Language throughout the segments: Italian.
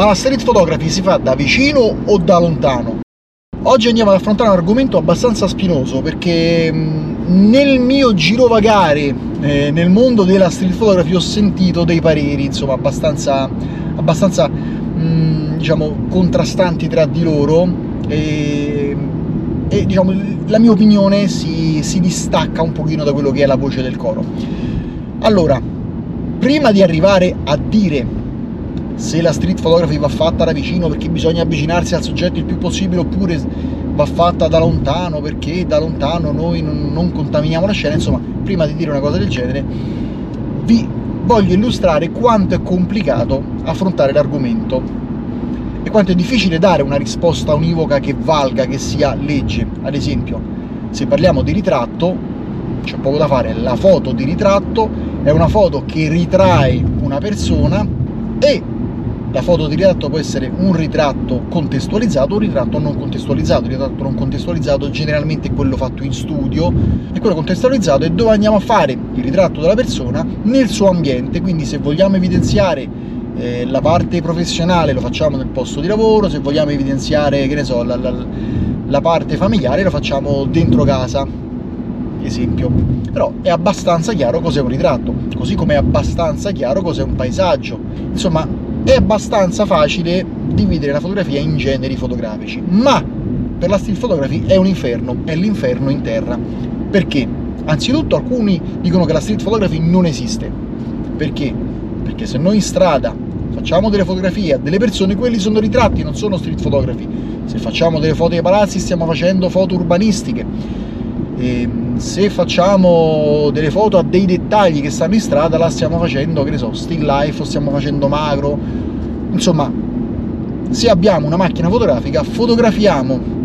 ma la street photography si fa da vicino o da lontano? Oggi andiamo ad affrontare un argomento abbastanza spinoso perché nel mio girovagare eh, nel mondo della street photography ho sentito dei pareri insomma abbastanza, abbastanza mh, diciamo contrastanti tra di loro e, e diciamo, la mia opinione si, si distacca un pochino da quello che è la voce del coro. Allora, prima di arrivare a dire se la street photography va fatta da vicino perché bisogna avvicinarsi al soggetto il più possibile oppure va fatta da lontano perché da lontano noi non, contaminiamo la scena, insomma, prima di dire una cosa del genere, vi voglio illustrare quanto è complicato affrontare l'argomento e quanto è difficile dare una risposta univoca che valga, che sia legge. Ad esempio, se parliamo di ritratto, c'è poco da fare, la foto di ritratto è una foto che ritrae una persona e la foto di ritratto può essere un ritratto contestualizzato o un ritratto non contestualizzato. Il ritratto non contestualizzato generalmente è quello fatto in studio e quello contestualizzato è dove andiamo a fare il ritratto della persona nel suo ambiente. Quindi se vogliamo evidenziare eh, la parte professionale lo facciamo nel posto di lavoro, se vogliamo evidenziare, che ne so, la, la, la parte familiare lo facciamo dentro casa, esempio. Però è abbastanza chiaro cos'è un ritratto, così come è abbastanza chiaro cos'è un paesaggio. Insomma, è abbastanza facile dividere la fotografia in generi fotografici, ma per la still photography è un inferno, è l'inferno in terra. Perché? Anzitutto alcuni dicono che la street photography non esiste. Perché? Perché se noi in strada facciamo delle fotografie a delle persone, quelli sono ritratti, non sono street photography. Se facciamo delle foto ai palazzi stiamo facendo foto urbanistiche. E se facciamo delle foto a dei dettagli che stanno in strada, la stiamo facendo, che ne so, still life o stiamo facendo magro. Insomma, se abbiamo una macchina fotografica, fotografiamo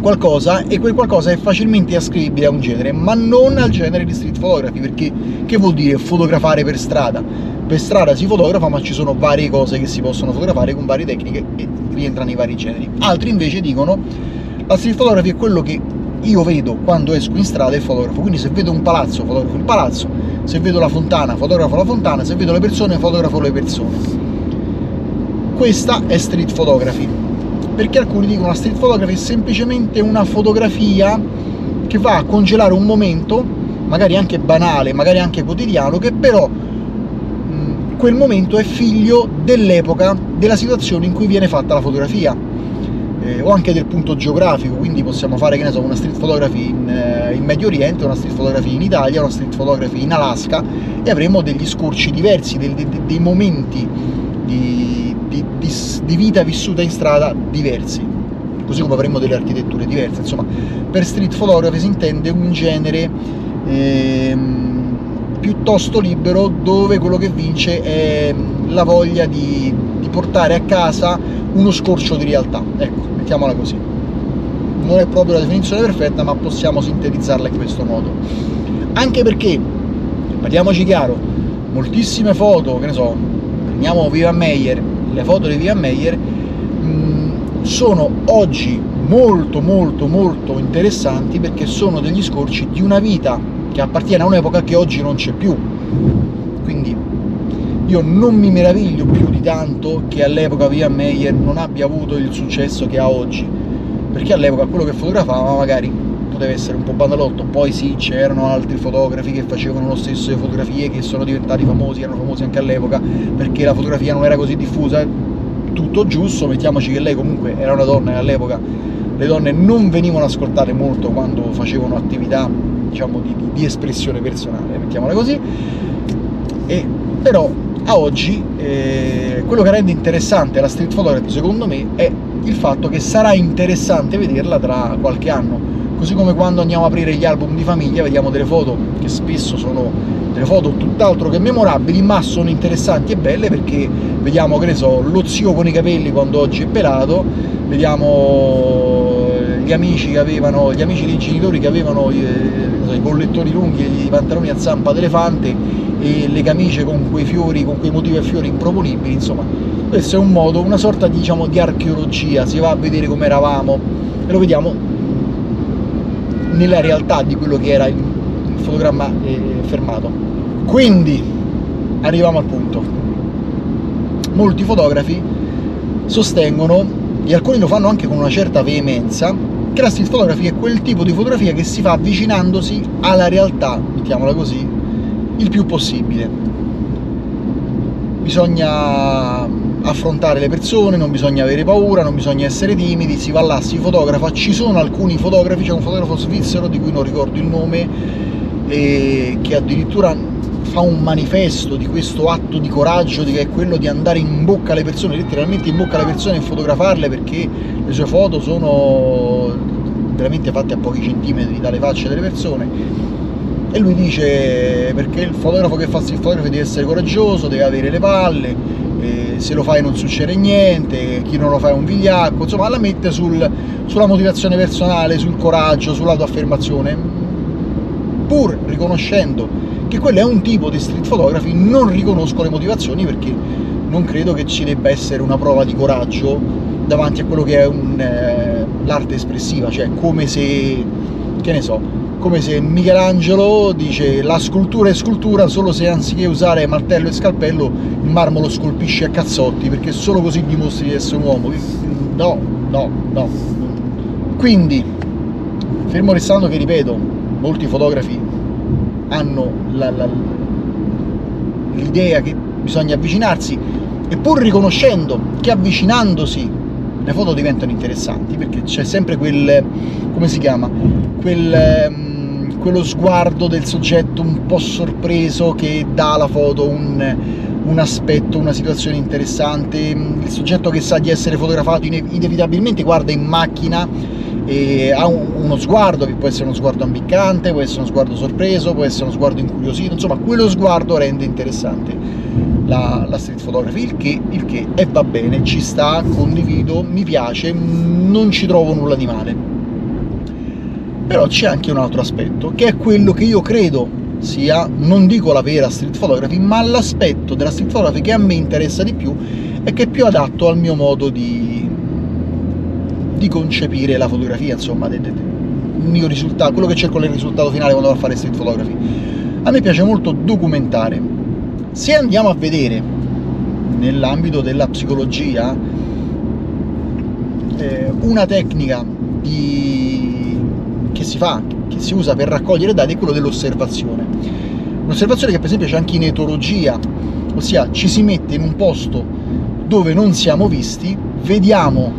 qualcosa e quel qualcosa è facilmente ascrivibile a un genere, ma non al genere di street photography, perché che vuol dire fotografare per strada? Per strada si fotografa, ma ci sono varie cose che si possono fotografare con varie tecniche e rientrano nei vari generi. Altri invece dicono la street photography è quello che io vedo quando esco in strada e fotografo, quindi se vedo un palazzo fotografo il palazzo, se vedo la fontana fotografo la fontana, se vedo le persone fotografo le persone. Questa è street photography, perché alcuni dicono la street photography è semplicemente una fotografia che va a congelare un momento, magari anche banale, magari anche quotidiano, che però quel momento è figlio dell'epoca, della situazione in cui viene fatta la fotografia eh, o anche del punto geografico, quindi possiamo fare che ne so, una street photography in, eh, in, Medio Oriente, una street photography in Italia, una street photography in Alaska e avremo degli scorci diversi, dei, dei, dei momenti di, di, di, di, vita vissuta in strada diversi, così come avremo delle architetture diverse. Insomma, per street photography si intende un genere ehm, piuttosto libero dove quello che vince è la voglia di, di portare a casa uno scorcio di realtà. Ecco, mettiamola così. Non è proprio la definizione perfetta, ma possiamo sintetizzarla in questo modo. Anche perché, parliamoci chiaro, moltissime foto, che ne so, prendiamo Vivian Meyer, le foto di Vivian Meyer, mh, sono oggi molto molto molto interessanti perché sono degli scorci di una vita che appartiene a un'epoca che oggi non c'è più. Quindi io non mi meraviglio più di tanto che all'epoca Via Meyer non abbia avuto il successo che ha oggi, perché all'epoca quello che fotografava magari poteva essere un po' bandalotto, poi sì, c'erano altri fotografi che facevano lo stesso le fotografie, che sono diventati famosi, erano famosi anche all'epoca, perché la fotografia non era così diffusa, tutto giusto, mettiamoci che lei comunque era una donna e all'epoca le donne non venivano ascoltate molto quando facevano attività diciamo di, di espressione personale, mettiamola così, e però a oggi eh, quello che rende interessante la street photography secondo me è il fatto che sarà interessante vederla tra qualche anno. Così come quando andiamo a aprire gli album di famiglia vediamo delle foto che spesso sono delle foto tutt'altro che memorabili ma sono interessanti e belle perché vediamo che ne so lo zio con i capelli quando oggi è pelato vediamo gli amici che avevano gli amici dei genitori che avevano eh, i collettoni lunghi e i pantaloni a zampa d'elefante e le camicie con quei fiori, con quei motivi a fiori improponibili, insomma, questo è un modo, una sorta diciamo, di archeologia, si va a vedere come eravamo e lo vediamo nella realtà di quello che era il, fotogramma eh, fermato. Quindi arriviamo al punto. Molti fotografi sostengono, e alcuni lo fanno anche con una certa veemenza, che la street photography è quel tipo di fotografia che si fa avvicinandosi alla realtà, mettiamola così, il più possibile. Bisogna affrontare le persone, non bisogna avere paura, non bisogna essere timidi, si va là, si fotografa, ci sono alcuni fotografi, c'è un fotografo svizzero di cui non ricordo il nome, che addirittura fa un manifesto di questo atto di coraggio, che è quello di andare in bocca alle persone, letteralmente in bocca alle persone e fotografarle perché le sue foto sono veramente fatte a pochi centimetri dalle facce delle persone e lui dice perché il fotografo che fa il fotografo deve essere coraggioso, deve avere le palle, se lo fai non succede niente, chi non lo fa è un vigliacco, insomma la mette sul, sulla motivazione personale, sul coraggio, sull'autoaffermazione, pur riconoscendo che quello è un tipo di street photography, non riconosco le motivazioni perché non credo che ci debba essere una prova di coraggio davanti a quello che è eh, l'arte espressiva, cioè come se, che ne so, come se Michelangelo dice la scultura è scultura solo se anziché usare martello e scalpello il marmo lo scolpisce a cazzotti perché solo così dimostri di essere un uomo. No, no, no. Quindi fermo restando che ripeto molti fotografi hanno l'idea che bisogna avvicinarsi e pur riconoscendo che avvicinandosi le foto diventano interessanti perché c'è sempre quel come si chiama? Quel um, quello sguardo del soggetto un po' sorpreso che dà alla foto un, un aspetto, una situazione interessante, il soggetto che sa di essere fotografato inevitabilmente guarda in macchina e ha uno sguardo che può essere uno sguardo ambiccante, può essere uno sguardo sorpreso, può essere uno sguardo incuriosito, insomma quello sguardo rende interessante la, la street photography, il che, il che e va bene, ci sta, condivido, mi piace, non ci trovo nulla di male. Però c'è anche un altro aspetto, che è quello che io credo sia, non dico la vera street photography, ma l'aspetto della street photography che a me interessa di più e che è più adatto al mio modo di, di concepire la fotografia, insomma, del, del mio risultato, quello che cerco nel risultato finale quando vado a fare street photography. A me piace molto documentare. Se andiamo a vedere nell'ambito della psicologia eh, una tecnica di... che si fa, che si usa per raccogliere dati è quello dell'osservazione. Un'osservazione che per esempio c'è anche in etologia, ossia ci si mette in un posto dove non siamo visti, vediamo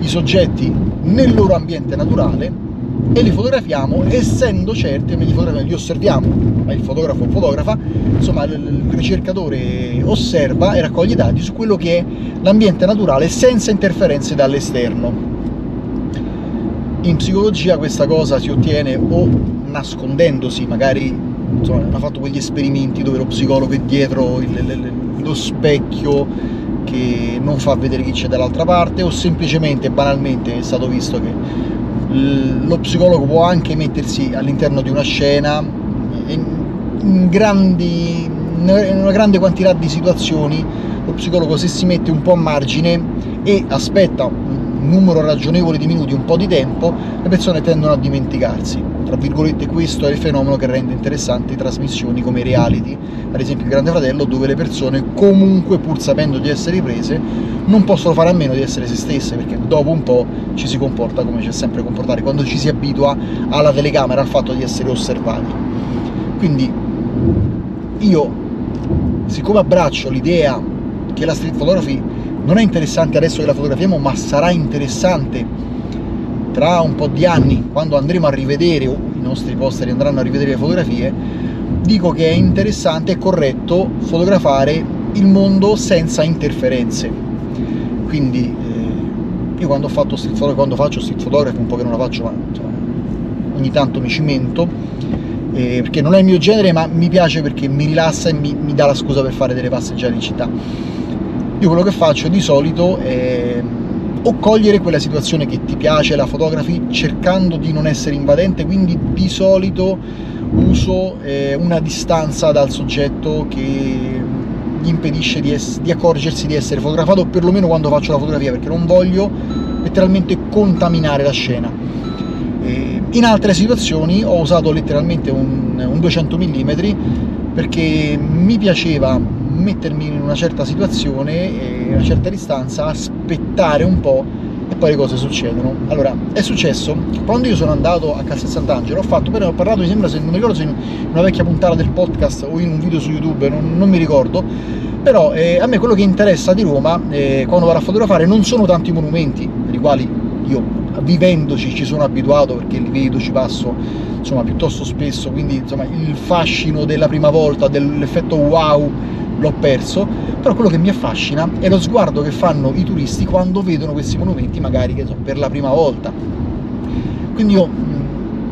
i soggetti nel loro ambiente naturale e li fotografiamo essendo certi, li, li osserviamo, ma il fotografo fotografa, insomma il ricercatore osserva e raccoglie dati su quello che è l'ambiente naturale senza interferenze dall'esterno. In psicologia questa cosa si ottiene o nascondendosi, magari insomma, hanno fatto quegli esperimenti dove lo psicologo è dietro il, il, lo specchio che non fa vedere chi c'è dall'altra parte o semplicemente, banalmente, è stato visto che lo psicologo può anche mettersi all'interno di una scena in, grandi, in una grande quantità di situazioni lo psicologo se si mette un po' a margine e aspetta numero ragionevole di minuti, un po' di tempo, le persone tendono a dimenticarsi tra virgolette questo è il fenomeno che rende interessanti trasmissioni come reality, ad esempio il Grande Fratello, dove le persone comunque pur sapendo di essere riprese non possono fare a meno di essere se stesse, perché dopo un po' ci si comporta come c'è sempre comportare, quando ci si abitua alla telecamera, al fatto di essere osservati. Quindi io, siccome abbraccio l'idea che la street photography non è interessante adesso che la fotografiamo, ma sarà interessante tra un po' di anni, quando andremo a rivedere, o i nostri posteri andranno a rivedere le fotografie, dico che è interessante e corretto fotografare il mondo senza interferenze. Quindi eh, io quando, ho fatto street photography, quando faccio street photography, un po' che non la faccio, ma insomma, ogni tanto mi cimento, eh, perché non è il mio genere, ma mi piace perché mi rilassa e mi, mi dà la scusa per fare delle passeggiate in città. Io quello che faccio di solito è o cogliere quella situazione che ti piace, la fotografi, cercando di non essere invadente, quindi di solito uso eh, una distanza dal soggetto che gli impedisce di, di, accorgersi di essere fotografato, perlomeno quando faccio la fotografia, perché non voglio letteralmente contaminare la scena. E in altre situazioni ho usato letteralmente un, un 200 mm perché mi piaceva mettermi in una certa situazione, in una certa distanza, aspettare un po' e poi le cose succedono. Allora, è successo quando io sono andato a Castel Sant'Angelo, ho fatto, però ho parlato, mi sembra, se non mi ricordo se in una vecchia puntata del podcast o in un video su YouTube, non, non mi ricordo, però eh, a me quello che interessa di Roma, eh, quando vado a fotografare, non sono tanti monumenti, per i quali io vivendoci ci sono abituato perché li vedo, ci passo insomma piuttosto spesso, quindi insomma il fascino della prima volta, dell'effetto wow l'ho perso, però quello che mi affascina è lo sguardo che fanno i turisti quando vedono questi monumenti magari so, per la prima volta. Quindi io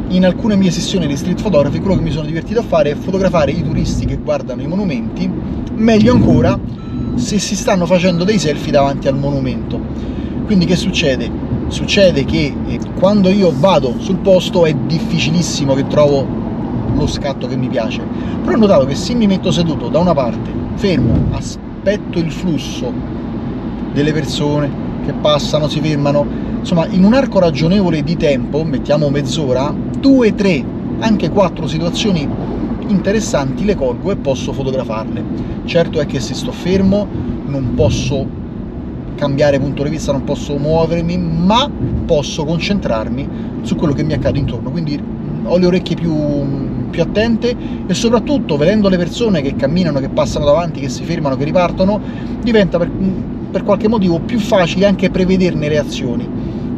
in alcune mie sessioni di street photography quello che mi sono divertito a fare è fotografare i turisti che guardano i monumenti, meglio ancora se si stanno facendo dei selfie davanti al monumento. Quindi che succede? Succede che eh, quando io vado sul posto è difficilissimo che trovo lo scatto che mi piace, però ho notato che se mi metto seduto da una parte fermo, aspetto il flusso delle persone che passano, si fermano, insomma in un arco ragionevole di tempo, mettiamo mezz'ora, due, tre, anche quattro situazioni interessanti le colgo e posso fotografarle. Certo è che se sto fermo non posso cambiare punto di vista, non posso muovermi, ma posso concentrarmi su quello che mi accade intorno, quindi ho le orecchie più più attente e soprattutto vedendo le persone che camminano, che passano davanti, che si fermano, che ripartono, diventa per, per qualche motivo più facile anche prevederne le azioni.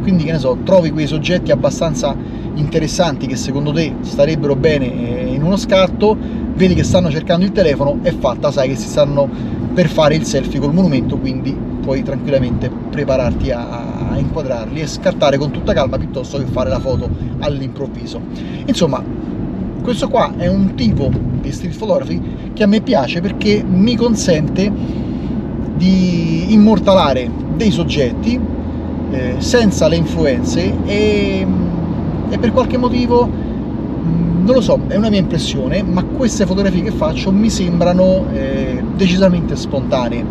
Quindi che ne so, trovi quei soggetti abbastanza interessanti che secondo te starebbero bene eh, in uno scatto, vedi che stanno cercando il telefono, è fatta, sai che si stanno per fare il selfie col monumento, quindi puoi tranquillamente prepararti a, inquadrarli e scattare con tutta calma piuttosto che fare la foto all'improvviso. Insomma, questo qua è un tipo di street photography che a me piace perché mi consente di immortalare dei soggetti eh, senza le influenze e, e, per qualche motivo mm, non lo so, è una mia impressione, ma queste fotografie che faccio mi sembrano eh, decisamente spontanee.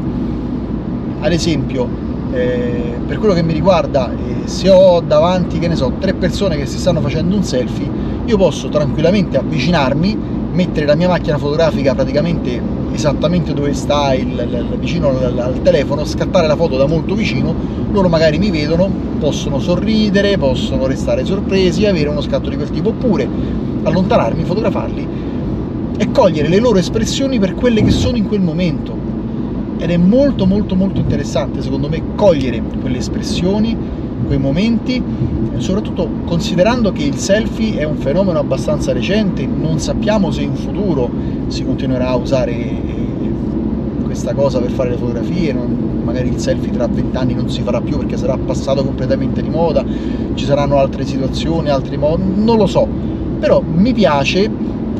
Ad esempio, eh, per quello che mi riguarda, eh, se ho davanti, che ne so, tre persone che si stanno facendo un selfie, io posso tranquillamente avvicinarmi, mettere la mia macchina fotografica praticamente esattamente dove sta il, il, vicino al, al, telefono, scattare la foto da molto vicino, loro magari mi vedono, possono sorridere, possono restare sorpresi, avere uno scatto di quel tipo, oppure allontanarmi, fotografarli e cogliere le loro espressioni per quelle che sono in quel momento. Ed è molto molto molto interessante secondo me cogliere quelle espressioni, quei momenti, soprattutto considerando che il selfie è un fenomeno abbastanza recente, non sappiamo se in futuro si continuerà a usare questa cosa per fare le fotografie, non, magari il selfie tra vent'anni non si farà più perché sarà passato completamente di moda, ci saranno altre situazioni, altri modi, non lo so, però mi piace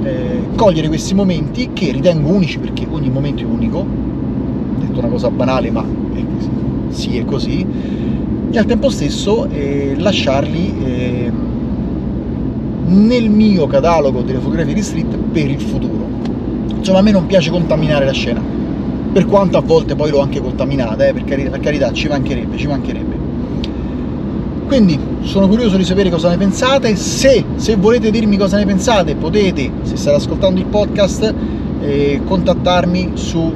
eh, cogliere questi momenti che ritengo unici perché ogni momento è unico, detto una cosa banale ma è, sì è così, e al tempo stesso eh, lasciarli eh, nel mio catalogo delle fotografie di street per il futuro. Insomma, a me non piace contaminare la scena, per quanto a volte poi l'ho anche contaminata, eh, per, carità, per carità, ci mancherebbe, ci mancherebbe. Quindi sono curioso di sapere cosa ne pensate, se, se volete dirmi cosa ne pensate potete, se state ascoltando il podcast, eh, contattarmi su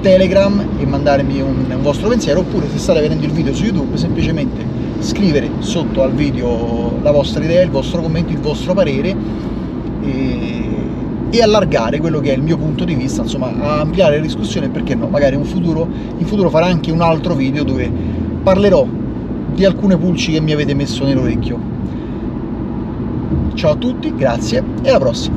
Telegram e mandarmi un, un, vostro pensiero oppure se state vedendo il video su YouTube semplicemente scrivere sotto al video la vostra idea, il vostro commento, il vostro parere e, e allargare quello che è il mio punto di vista, insomma ampliare la discussione perché no, magari in futuro, in futuro farò anche un altro video dove parlerò di alcune pulci che mi avete messo nell'orecchio. Ciao a tutti, grazie e alla prossima!